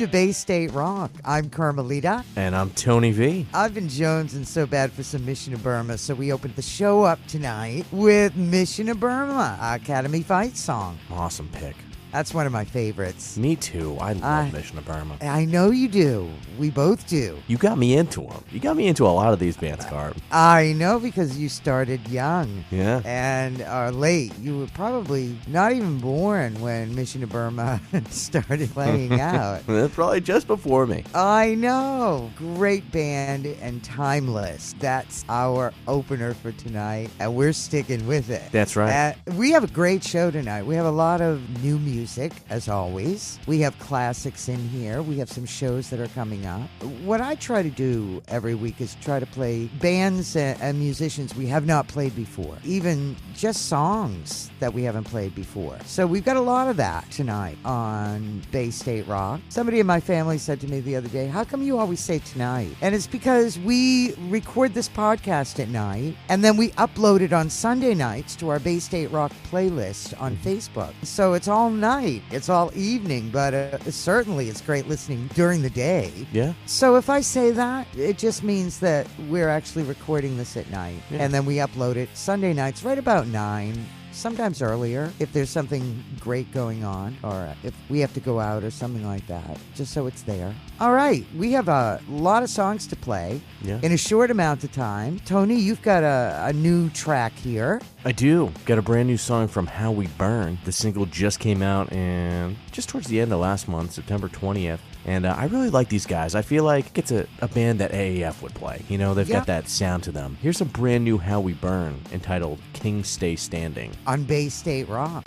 to Bay State Rock. I'm Carmelita. And I'm Tony V. I've been Jones and so bad for some Mission of Burma, so we opened the show up tonight with Mission of Burma, Academy Fight Song. Awesome pick. That's one of my favorites. Me too. I love I- Mission of Burma. I know you do. We both do. You got me into them. You got me into a lot of these bands, Carb. I know because you started young Yeah. and are late. You were probably not even born when Mission of Burma started playing out. That's probably just before me. I know. Great band and timeless. That's our opener for tonight, and we're sticking with it. That's right. Uh, we have a great show tonight. We have a lot of new music, as always. We have classics in here. We have some shows that are coming up. What I try to do every week is try to play bands and, and musicians we have not played before, even just songs that we haven't played before. So we've got a lot of that tonight on Bay State Rock. Somebody in my family said to me the other day, How come you always say tonight? And it's because we record this podcast at night and then we upload it on Sunday nights to our Bay State Rock playlist on mm-hmm. Facebook. So it's all night, it's all evening, but uh, certainly it's great listening during the day. Yeah. So if I say that, it just means that we're actually recording this at night Yeah. and then we upload it Sunday nights right about 9. Sometimes earlier if there's something great going on or if we have to go out or something like that, just so it's there. All right, we have a lot of songs to play Yeah. in a short amount of time. Tony, you've got a, a new track here. I do. Got a brand new song from How We Burn. The single just came out and just towards the end of last month, September 20th. And uh, I really like these guys. I feel like it's a, a band that AAF would play. You know, they've Yeah. got that sound to them. Here's a brand new How We Burn entitled King Stay Standing. on Bay State Rock.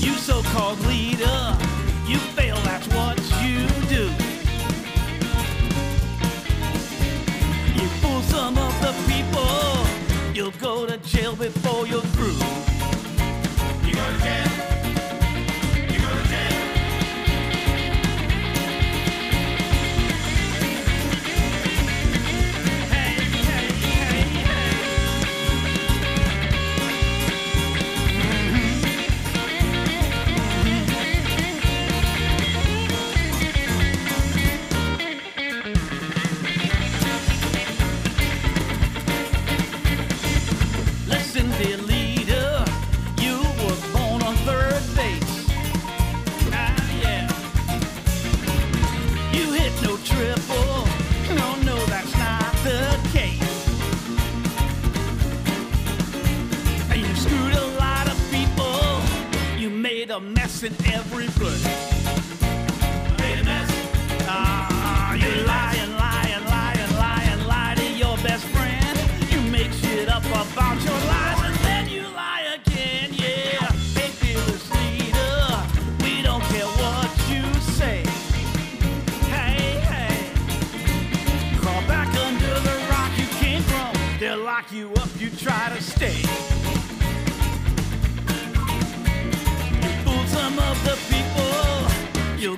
You so-called leader, you fail. That's what you do. You fool some of the people. You'll go to jail before you're through. No, no, that's not the case. You screwed a lot of people. You made a mess in every place.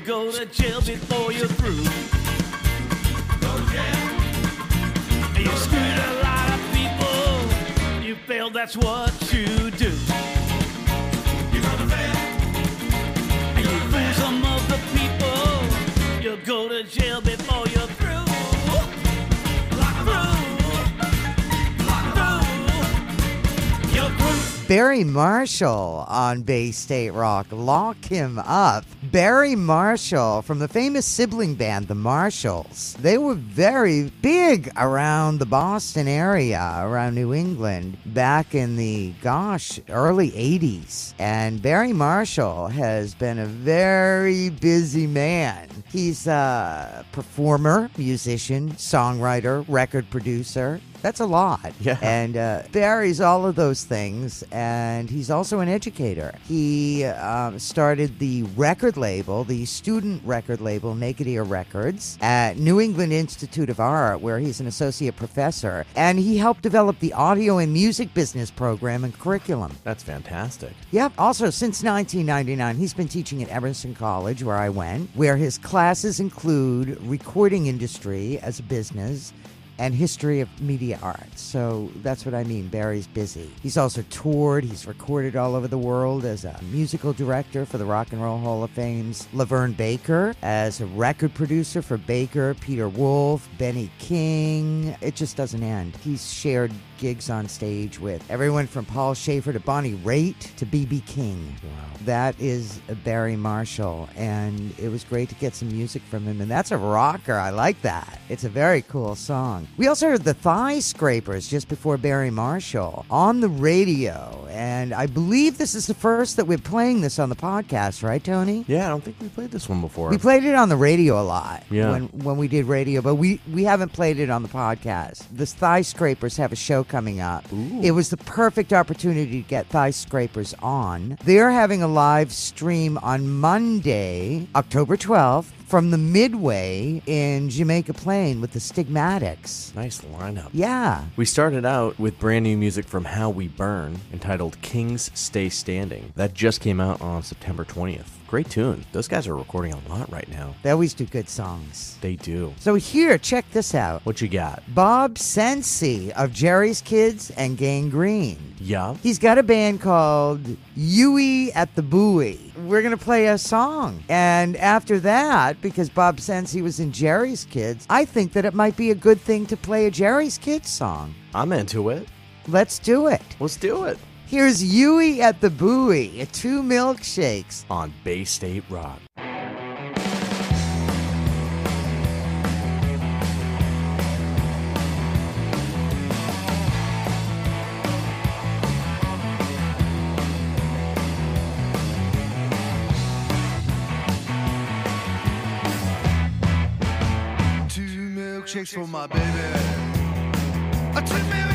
Go to jail before you're through. You screwed a lot of people. You failed, that's what you do. You're gonna fail. You fool some of the people. You'll go to jail before. You're through. Barry Marshall on Bay State Rock. Lock him up. Barry Marshall from the famous sibling band, the Marshalls. They were very big around the Boston area, around New England, back in the, gosh, early 80s. And Barry Marshall has been a very busy man. He's a performer, musician, songwriter, record producer. That's a lot. Yeah. And uh, Barry's all of those things, and he's also an educator. He um, started the record label, the student record label, Naked Ear Records, at New England Institute of Art, where he's an associate professor, and he helped develop the audio and music business program and curriculum. That's fantastic. Yep. Also, since 1999, he's been teaching at Emerson College, where I went, where his classes include recording industry as a business and history of media arts. So that's what I mean. Barry's busy. He's also toured. He's recorded all over the world as a musical director for the Rock and Roll Hall of Fame's LaVern Baker, as a record producer for Baker, Peter Wolf, Benny King. It just doesn't end. He's shared gigs on stage with everyone from Paul Shaffer to Bonnie Raitt to B.B. King. Wow. That is Barry Marshall, and it was great to get some music from him. And that's a rocker. I like that. It's a very cool song. We also heard the Thigh Scrapers just before Barry Marshall on the radio, and I believe this is the first that we're playing this on the podcast, right, Tony? Yeah, I don't think we played this one before. We played it on the radio a lot Yeah. when when we did radio, but we we haven't played it on the podcast. The Thigh Scrapers have a show coming up. It was the perfect opportunity to get Thigh Scrapers on. They're having a live stream on Monday, October 12th, from the Midway in Jamaica Plain with the Stigmatics. nice lineup. Yeah. We started out with brand new music from How We Burn, entitled Kings Stay Standing. That just came out on September 20th. Great tune. Those guys are recording a lot right now. They always do good songs. They do. So here, check this out. What you got? Bob Cenci of Jerry's Kids and Gang Green. Yeah. He's got a band called Yui at the Buoy. We're going to play a song. And after that, because Bob Cenci was in Jerry's Kids, I think that it might be a good thing to play a Jerry's Kids song. I'm into it. Let's do it. Let's do it. Here's Yui at the Buoy, two milkshakes. On Bay State Rock. Milkshakes for my baby. Two milkshakes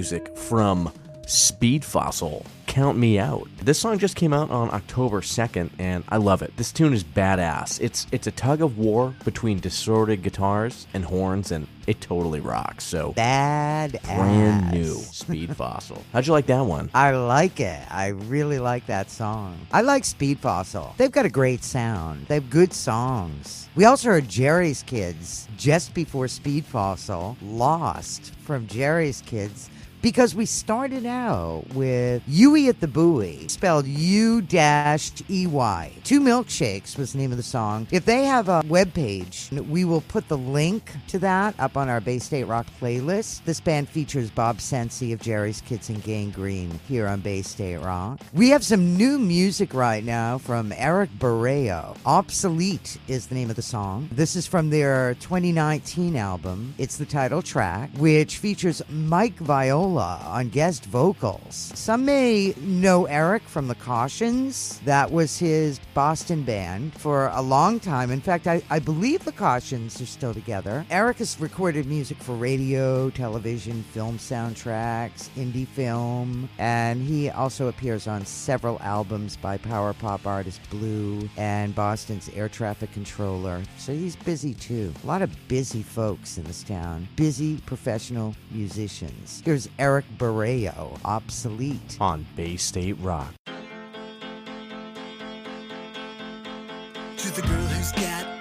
music from Speed Fossil. Count Me Out. This song just came out on October 2nd and I love it. This tune is badass. It's it's a tug of war between distorted guitars and horns and it totally rocks. So Bad brand new Speed Fossil. How'd you like that one? I like it. I really like that song. I like Speed Fossil. They've got a great sound. They have good songs. We also heard Jerry's Kids just before Speed Fossil, Lost from Jerry's Kids. Because we started out with Yui at the Buoy, spelled U dash E Y. Two Milkshakes was the name of the song. If they have a webpage, we will put the link to that up on our Bay State Rock playlist. This band features Bob Cenci of Jerry's Kids and Gang Green here on Bay State Rock. We have some new music right now from Eric Barao. Obsolete is the name of the song. This is from their 2019 album. It's the title track, which features Mike Viola Uh, on guest vocals. Some may know Eric from the Cautions. That was his Boston band for a long time. In fact, I, I believe the Cautions are still together. Eric has recorded music for radio, television, film soundtracks, indie film, and he also appears on several albums by power pop artist Bleu and Boston's air traffic controller. So he's busy too. A lot of busy folks in this town, busy professional musicians. Here's Eric Barao, Obsolete. On Bay State Rock. To the girl who's got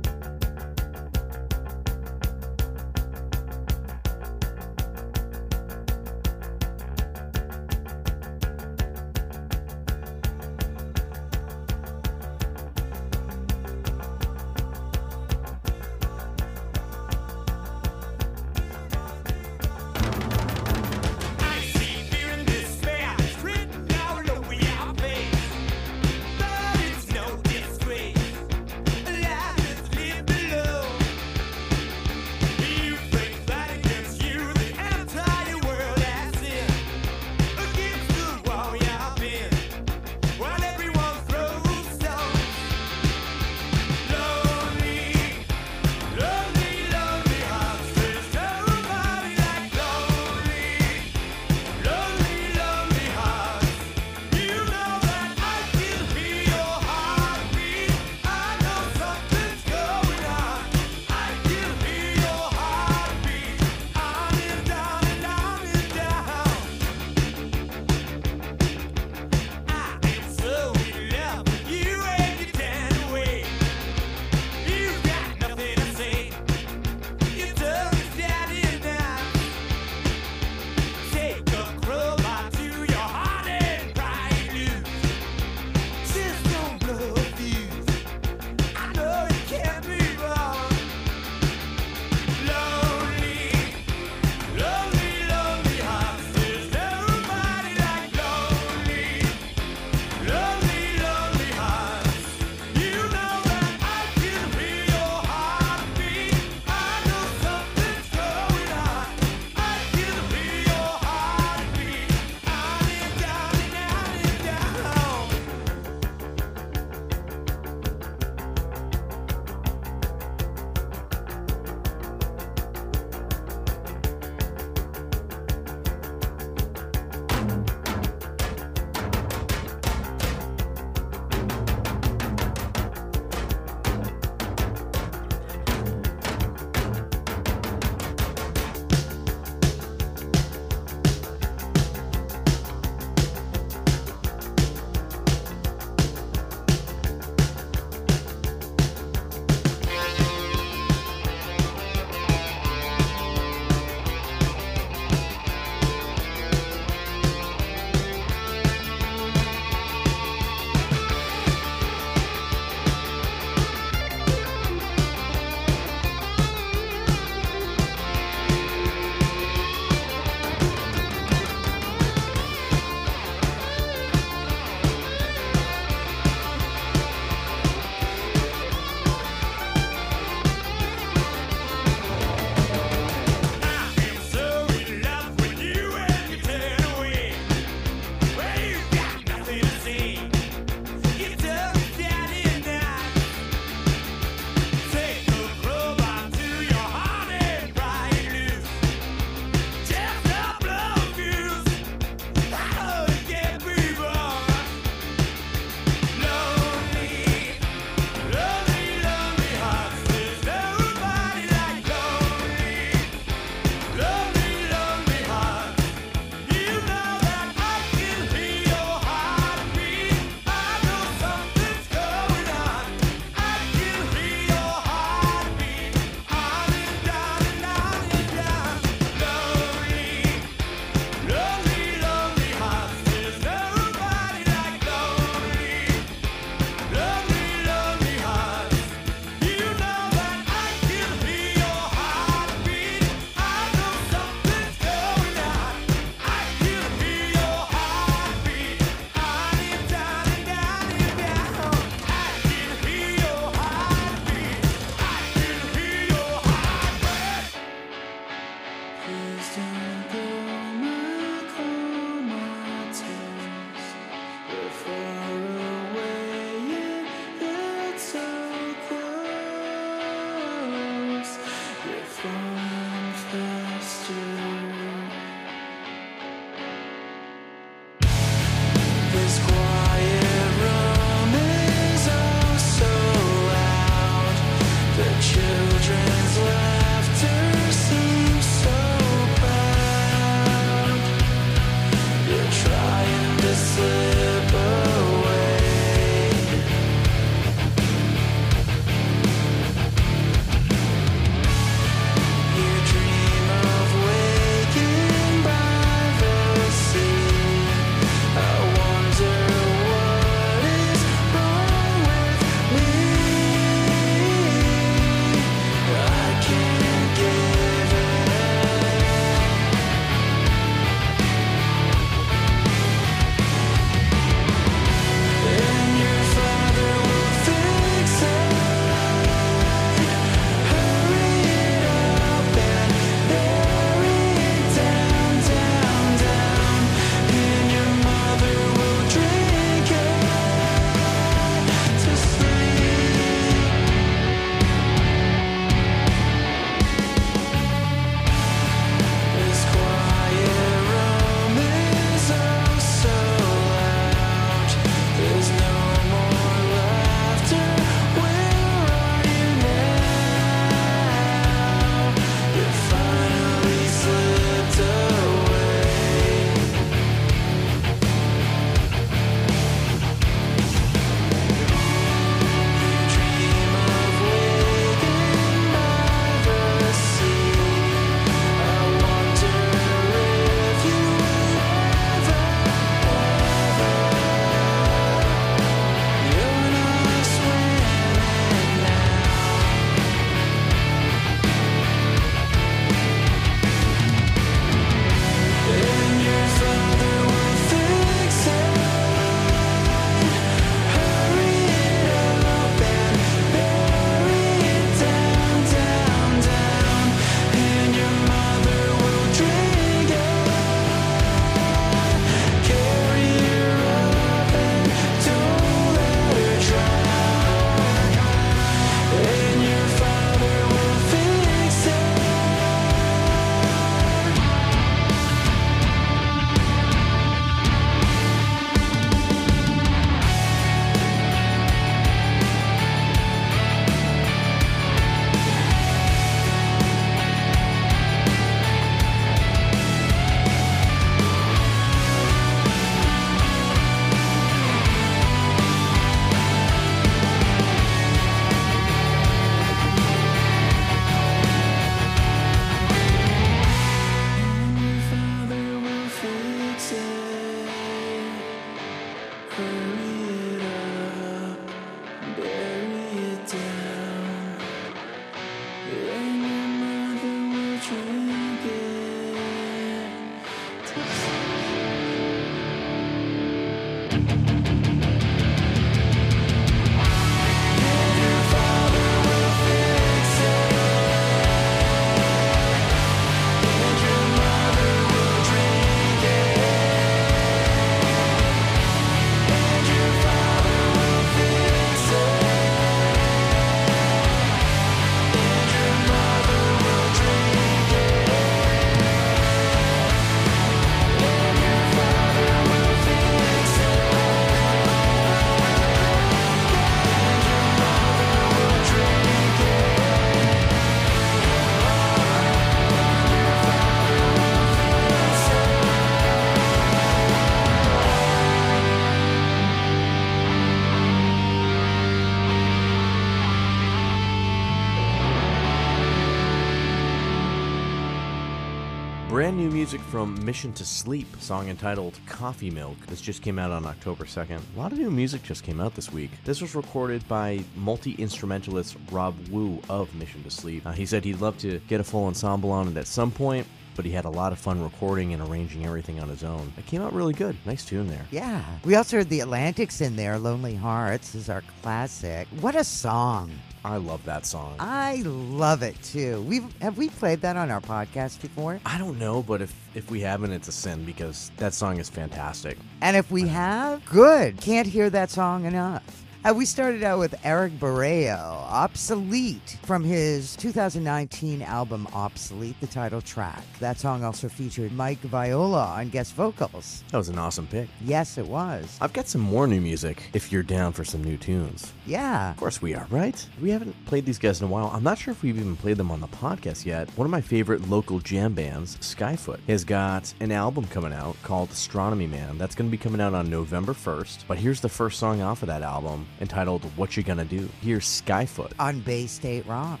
Brand new music from Mission to Sleep, song entitled Coffee Milk. This just came out on October 2nd. A lot of new music just came out this week. This was recorded by multi instrumentalist Rob Wu of Mission to Sleep. Uh, he said he'd love to get a full ensemble on it at some point, but he had a lot of fun recording and arranging everything on his own. It came out really good. Nice tune there. Yeah. We also heard the Atlantics in there. Lonely Hearts is our classic. What a song. I love that song. I love it too. We've we played that on our podcast before? I don't know, but if if we haven't, it's a sin because that song is fantastic. And if we have, good. Can't hear that song enough. Uh, we started out with Eric Barao, Obsolete, from his 2019 album Obsolete, the title track. That song also featured Mike Viola on guest vocals. That was an awesome pick. Yes, it was. I've got some more new music if you're down for some new tunes. Yeah. Of course we are, right? We haven't played these guys in a while. I'm not sure if we've even played them on the podcast yet. One of my favorite local jam bands, Skyfoot, has got an album coming out called Astronomy Man. That's going to be coming out on November 1st. But here's the first song off of that album entitled What You Gonna Do. Here's Skyfoot. On Bay State Rock.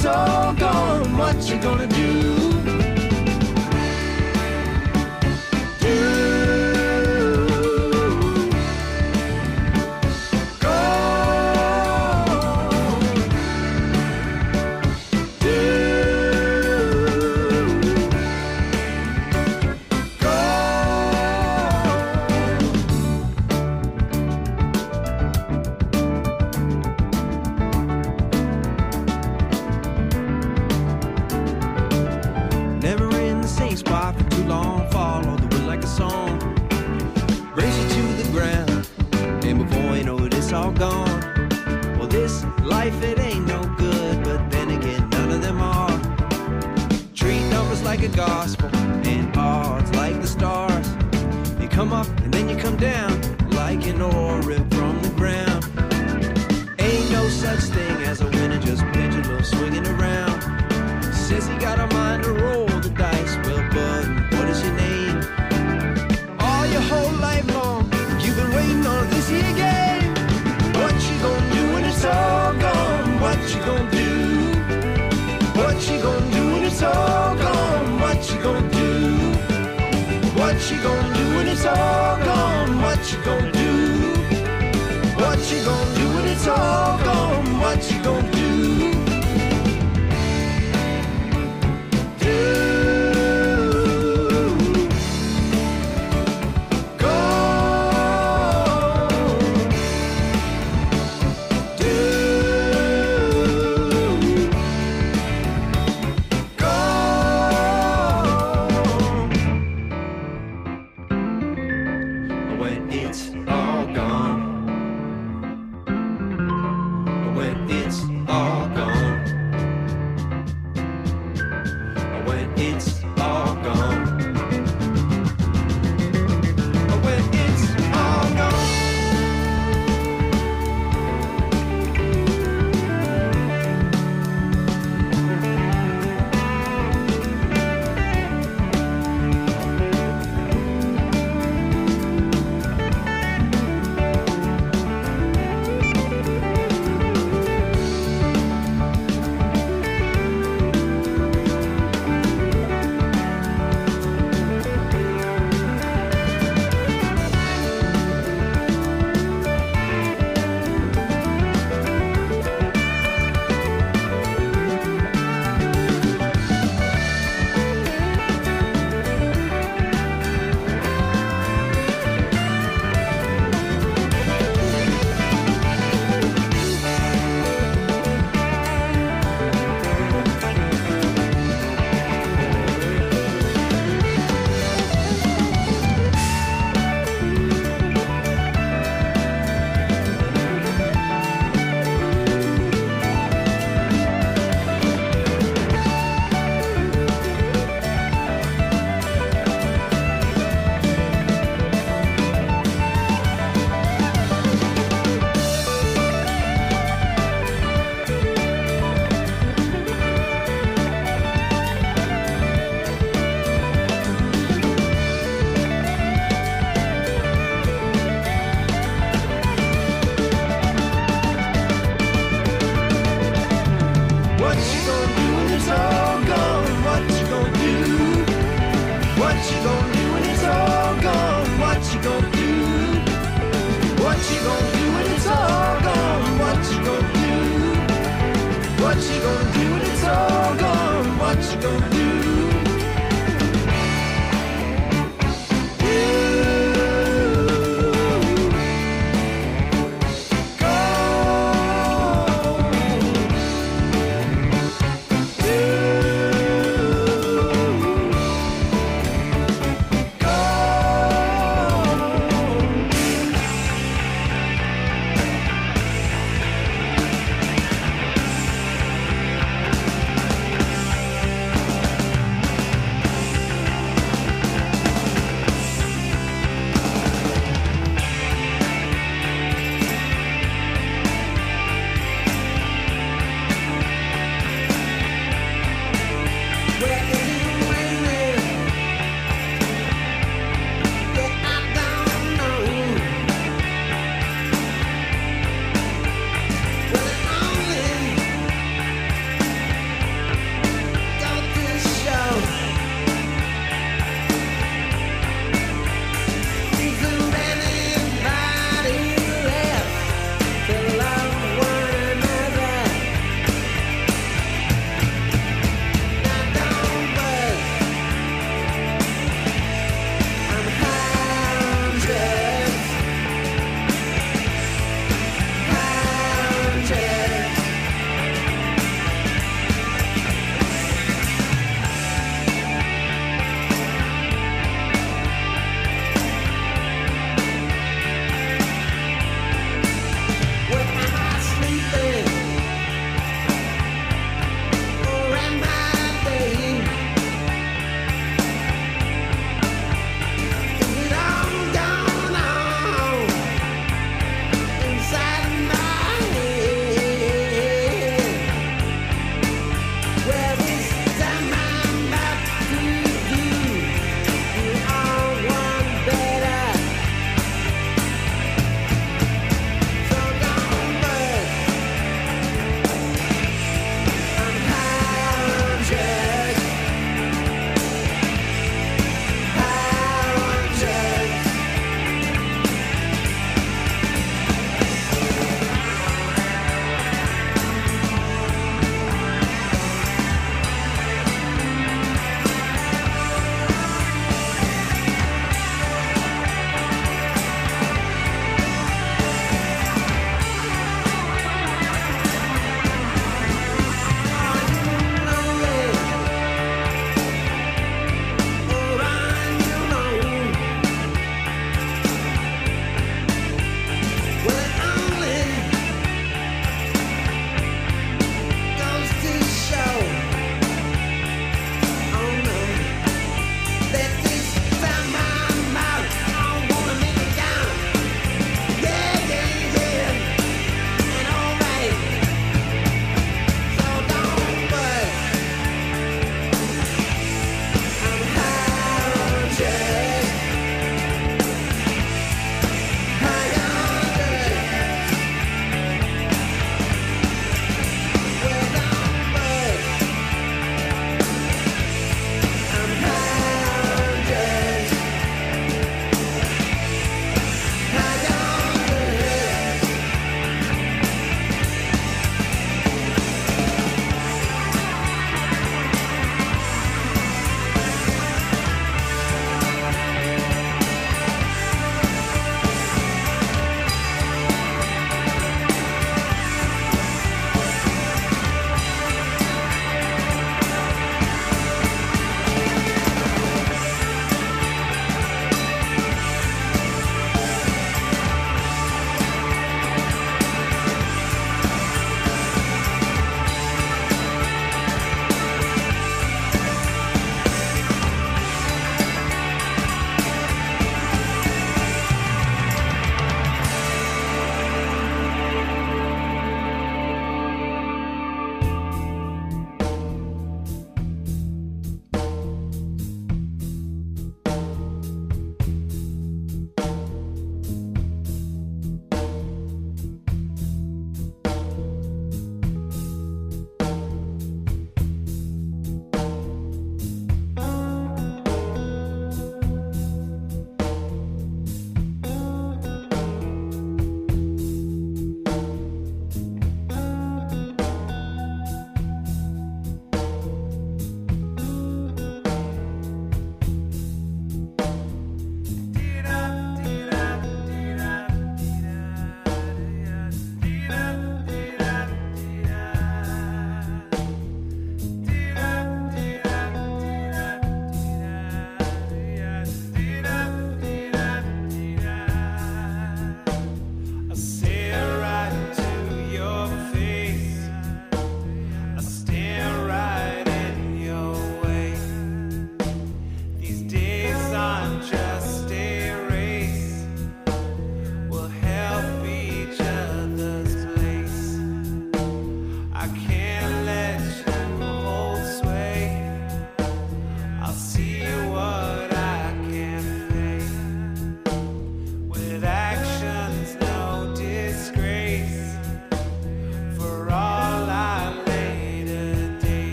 It's all gone? What you gonna do?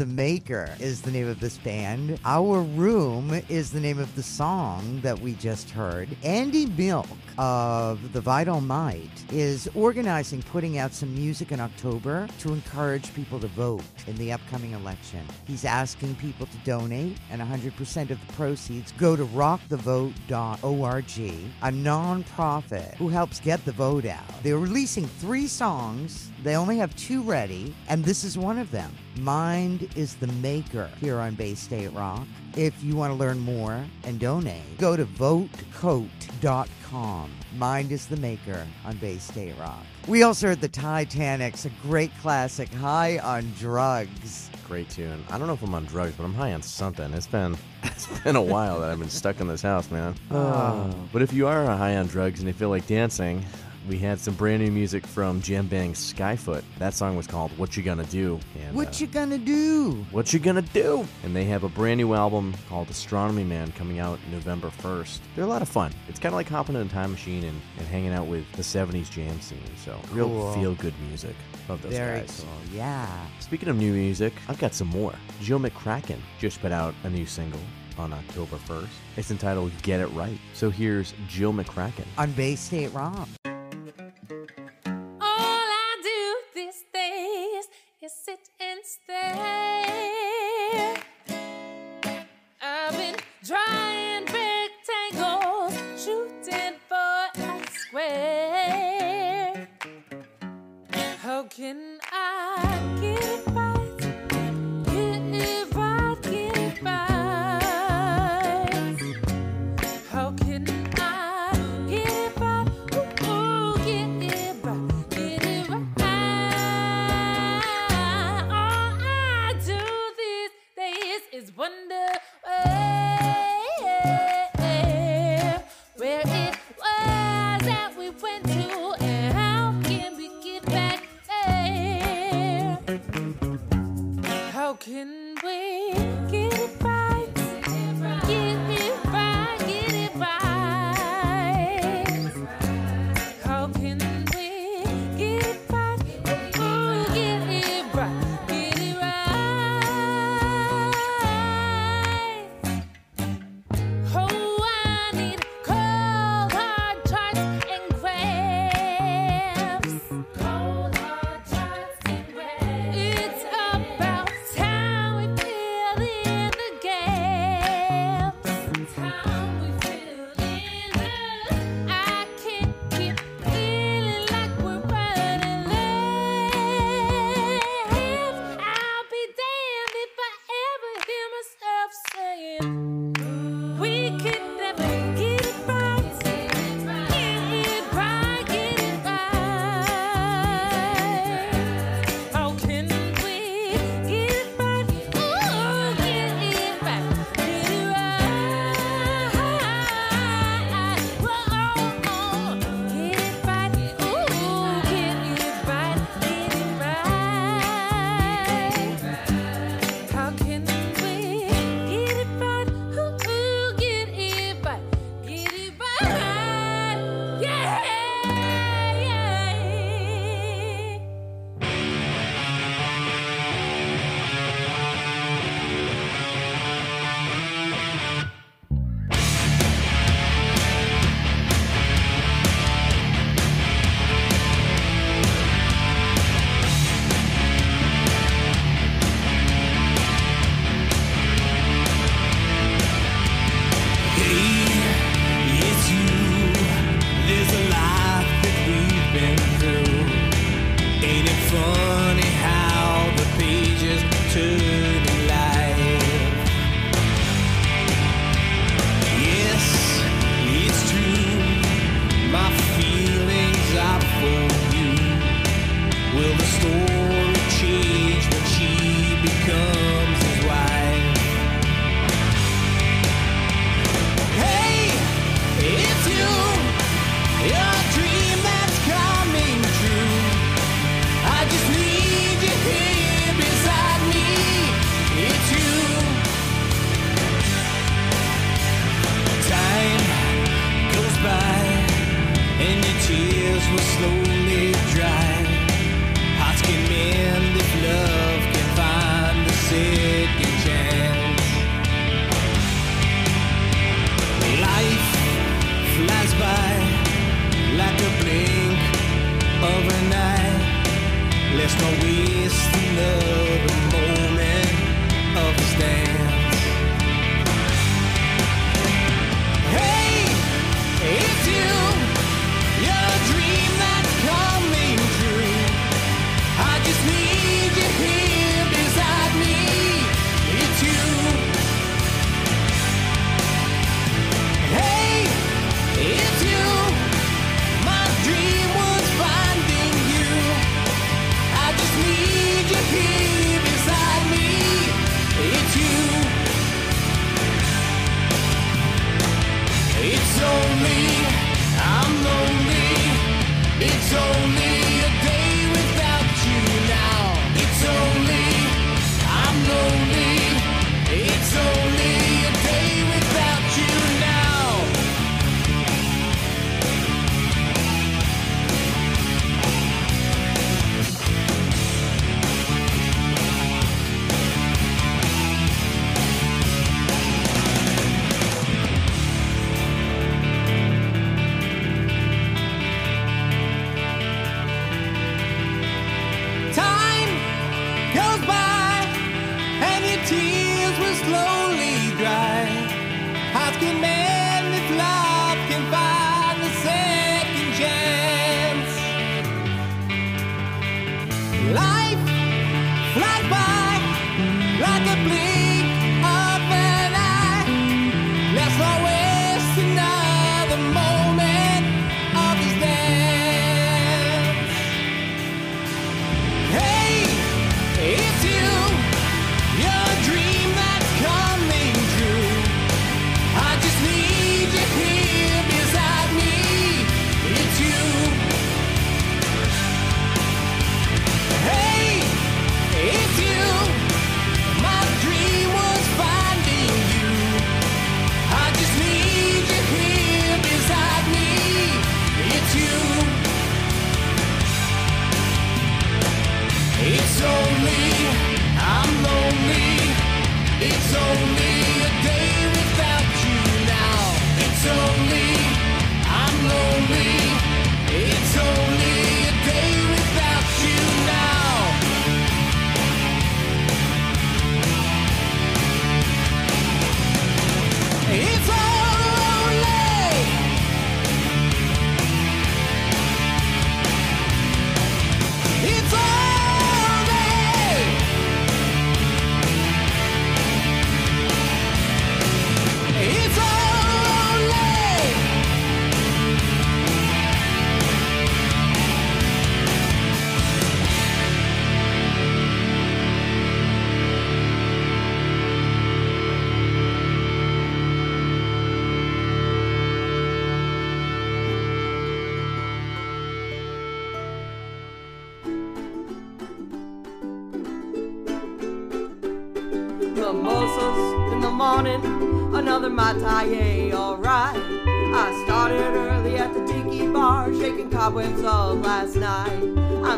The Maker is the name of this band. Our Room is the name of the song that we just heard. Andy Milk of The Vital Might is organizing putting out some music in October to encourage people to vote in the upcoming election. He's asking people to donate, and 100% of the proceeds go to rockthevote.org, a nonprofit who helps get the vote out. They're releasing three songs. They only have two ready, and this is one of them. Mind is the Maker here on Bay State Rock. If you want to learn more and donate, go to votecoat.com. Mind is the Maker on Bay State Rock. We also heard the Titanics, a great classic, High on Drugs. Great tune. I don't know if I'm on drugs, but I'm high on something. It's been it's been a while that I've been stuck in this house, man. Oh. But if you are high on drugs and you feel like dancing, we had some brand new music from Jam Bang Skyfoot. That song was called "What You Gonna Do." And, What uh, you gonna do? What you gonna do? And they have a brand new album called Astronomy Man coming out November 1st. They're a lot of fun. It's kind of like hopping in a time machine and, and hanging out with the 70s jam scene. So, real Cool. feel good music. Love those Very guys. cool. Yeah. Speaking of new music, I've got some more. Jill McCracken just put out a new single on October 1st. It's entitled Get It Right. So here's Jill McCracken. On Bay State Rock. And. I've been drawing rectangles, shooting for a square. How can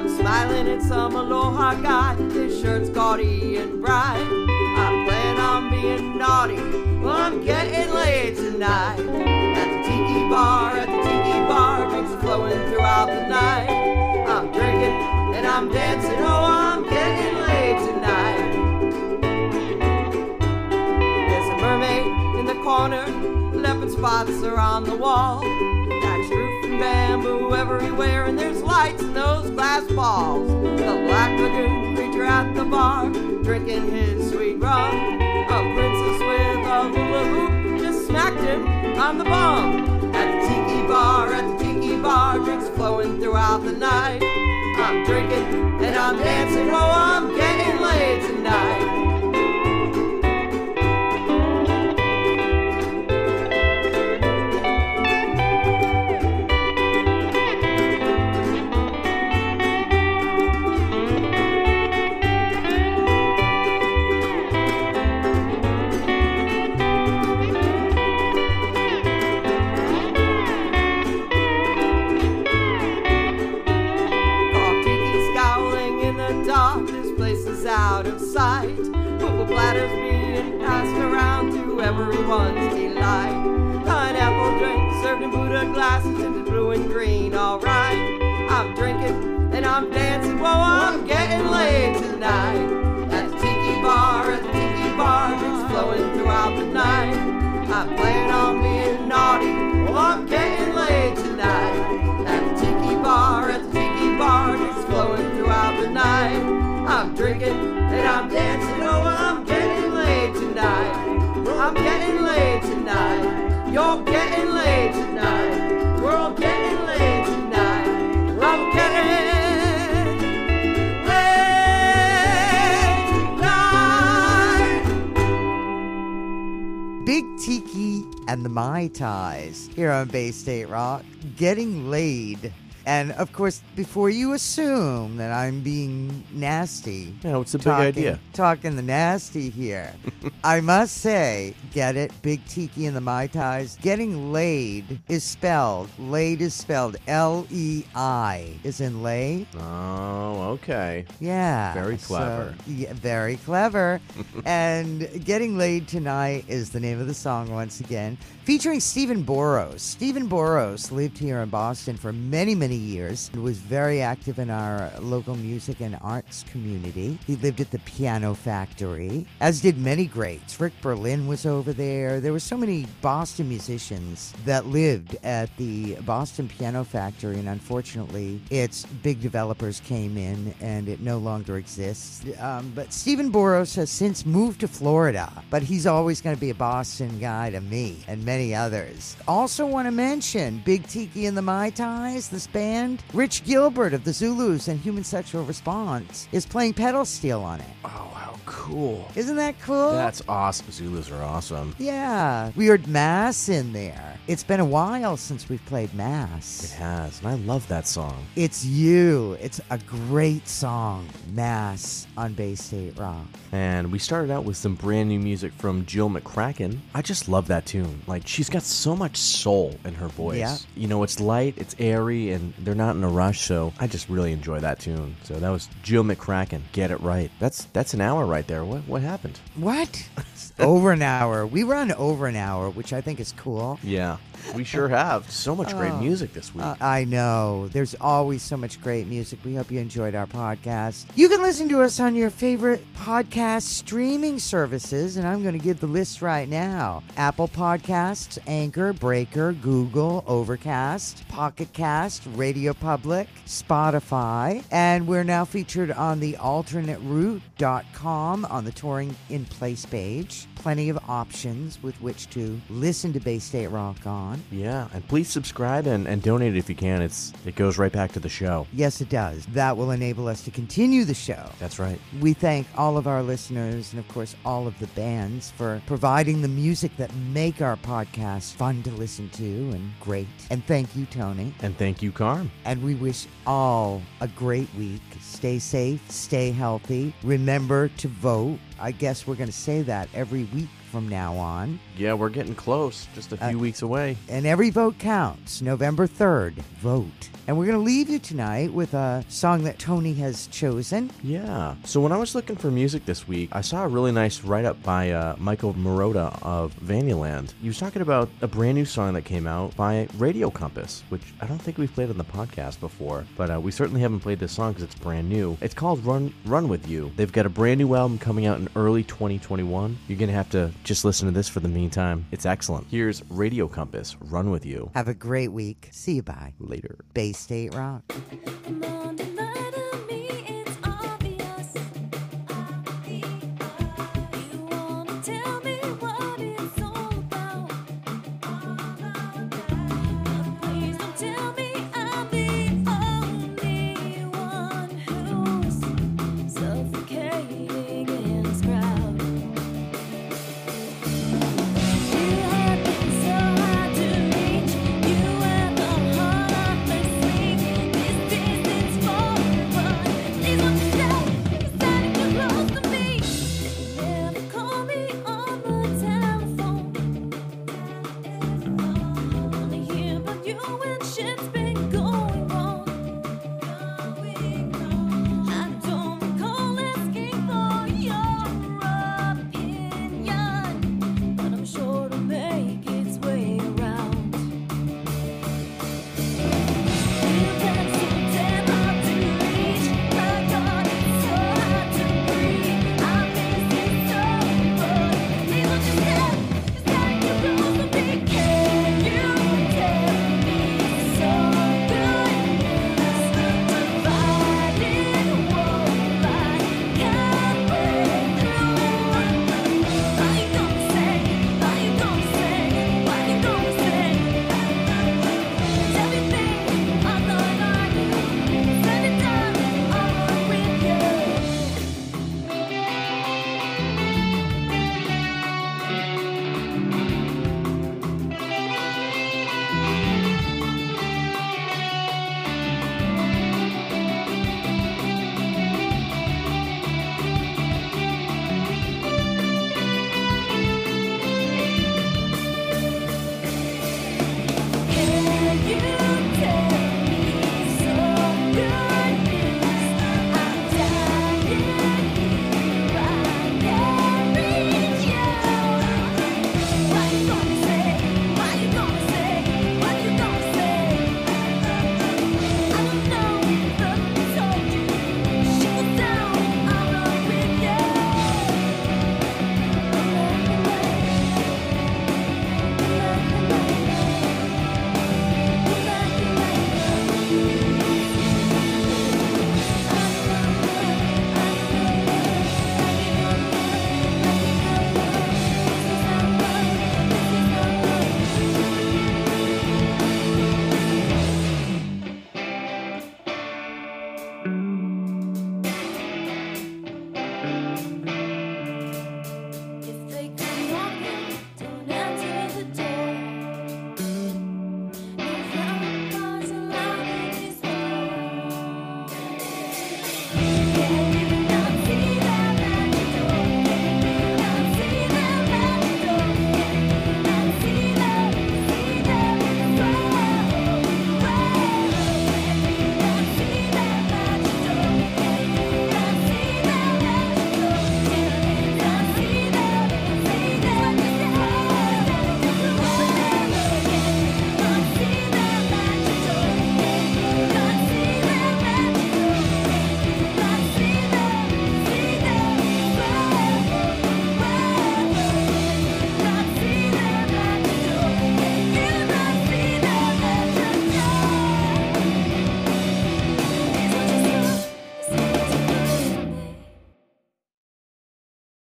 I'm smiling at some aloha guy, his shirt's gaudy and bright. I plan on being naughty, well, I'm getting laid tonight. At the tiki bar, at the tiki bar, drinks flowing throughout the night. I'm drinking and I'm dancing, oh, I'm getting laid tonight. There's a mermaid in the corner, leopard spots are on the wall. Roof and bamboo everywhere, and there's lights in those glass balls. The black lagoon creature at the bar, drinking his sweet rum. A princess with a hula hoop just smacked him on the bum. At the tiki bar, at the tiki bar, drinks flowing throughout the night. I'm drinking and I'm dancing, oh, I'm getting laid tonight. Alright, I'm drinking and I'm dancing. Whoa, I'm getting laid tonight. At the tiki bar, at the tiki bar, drinks flowing throughout the night. I'm planning on being naughty. Well, I'm getting laid tonight. At the tiki bar, at the tiki bar, drinks flowing throughout the night. I'm drinking and I'm dancing. Oh, I'm getting laid tonight. I'm getting laid tonight. You're getting laid tonight. We're all getting and the Mai Tais here on Bay State Rock, getting laid. And of course, before you assume that I'm being nasty, what's the big talking, idea? Talking the nasty here. I must say, get it? Big Tiki and the Mai Tais. Getting laid is spelled, laid is spelled L E I, is in lay. Oh, okay. Yeah. Very so- clever. yeah, very clever. and Getting Laid Tonight is the name of the song once again, featuring Stephen Boros. Stephen Boros lived here in Boston for many, many years and was very active in our local music and arts community. He lived at the Piano Factory, as did many greats. Rick Berlin was over there. There were so many Boston musicians that lived at the Boston Piano Factory, and unfortunately, its big developers came in and it no longer exists. Um, but Stephen Boros has since moved to Florida, but he's always going to be a Boston guy to me and many others. Also, want to mention Big Tiki and the Mai Tais, this band. Rich Gilbert of the Zulus and Human Sexual Response is playing pedal steel on it. Oh, cool. Isn't that cool? That's awesome. Zulus are awesome. Yeah, we heard Mass in there. It's been a while since we've played Mass. It has, and I love that song. It's you. It's a great song, Mass on Bay State Rock. And we started out with some brand new music from Jill McCracken. I just love that tune. Like, she's got so much soul in her voice. Yeah. You know, it's light, it's airy, and they're not in a rush, so I just really enjoy that tune. So that was Jill McCracken. Get it right. That's that's an hour right there. What what happened? What? over an hour. We run over an hour, which I think is cool. Yeah, we sure have. So much great Oh. music this week. Uh, I know. There's always so much great music. We hope you enjoyed our podcast. You can listen to us on your favorite podcast streaming services, and I'm going to give the list right now Apple Podcasts, Anchor, Breaker, Google, Overcast, Pocket Cast, Radio Public, Spotify, and we're now featured on the alternateroute.com on the touring in place page. Plenty of options with which to listen to Bay State Rock on. Yeah, and please subscribe and, and donate if you can. It's it goes right back to the show. Yes, it does. That will enable us to continue the show. That's right. We thank all of our listeners and, of course, all of the bands for providing the music that make our podcast fun to listen to and great. And thank you, Tony. And thank you, Carm. And we wish all a great week. Stay safe, stay healthy. Remember to vote. I guess we're going to say that every week from now on. Yeah, we're getting close. Just a few Uh, weeks away. And every vote counts. November 3rd, vote. And we're going to leave you tonight with a song that Tony has chosen. Yeah. So when I was looking for music this week, I saw a really nice write up by uh, Michael Marotta of Vanyaland. He was talking about a brand new song that came out by Radio Compass, which I don't think we've played on the podcast before, but uh, we certainly haven't played this song because it's brand new. It's called Run Run with You. They've got a brand new album coming out in early 2021. You're gonna have to just listen to this for the meantime. It's excellent. Here's Radio Compass. Run with You. Have a great week. See you bye. Later. Bay State Rock. Morning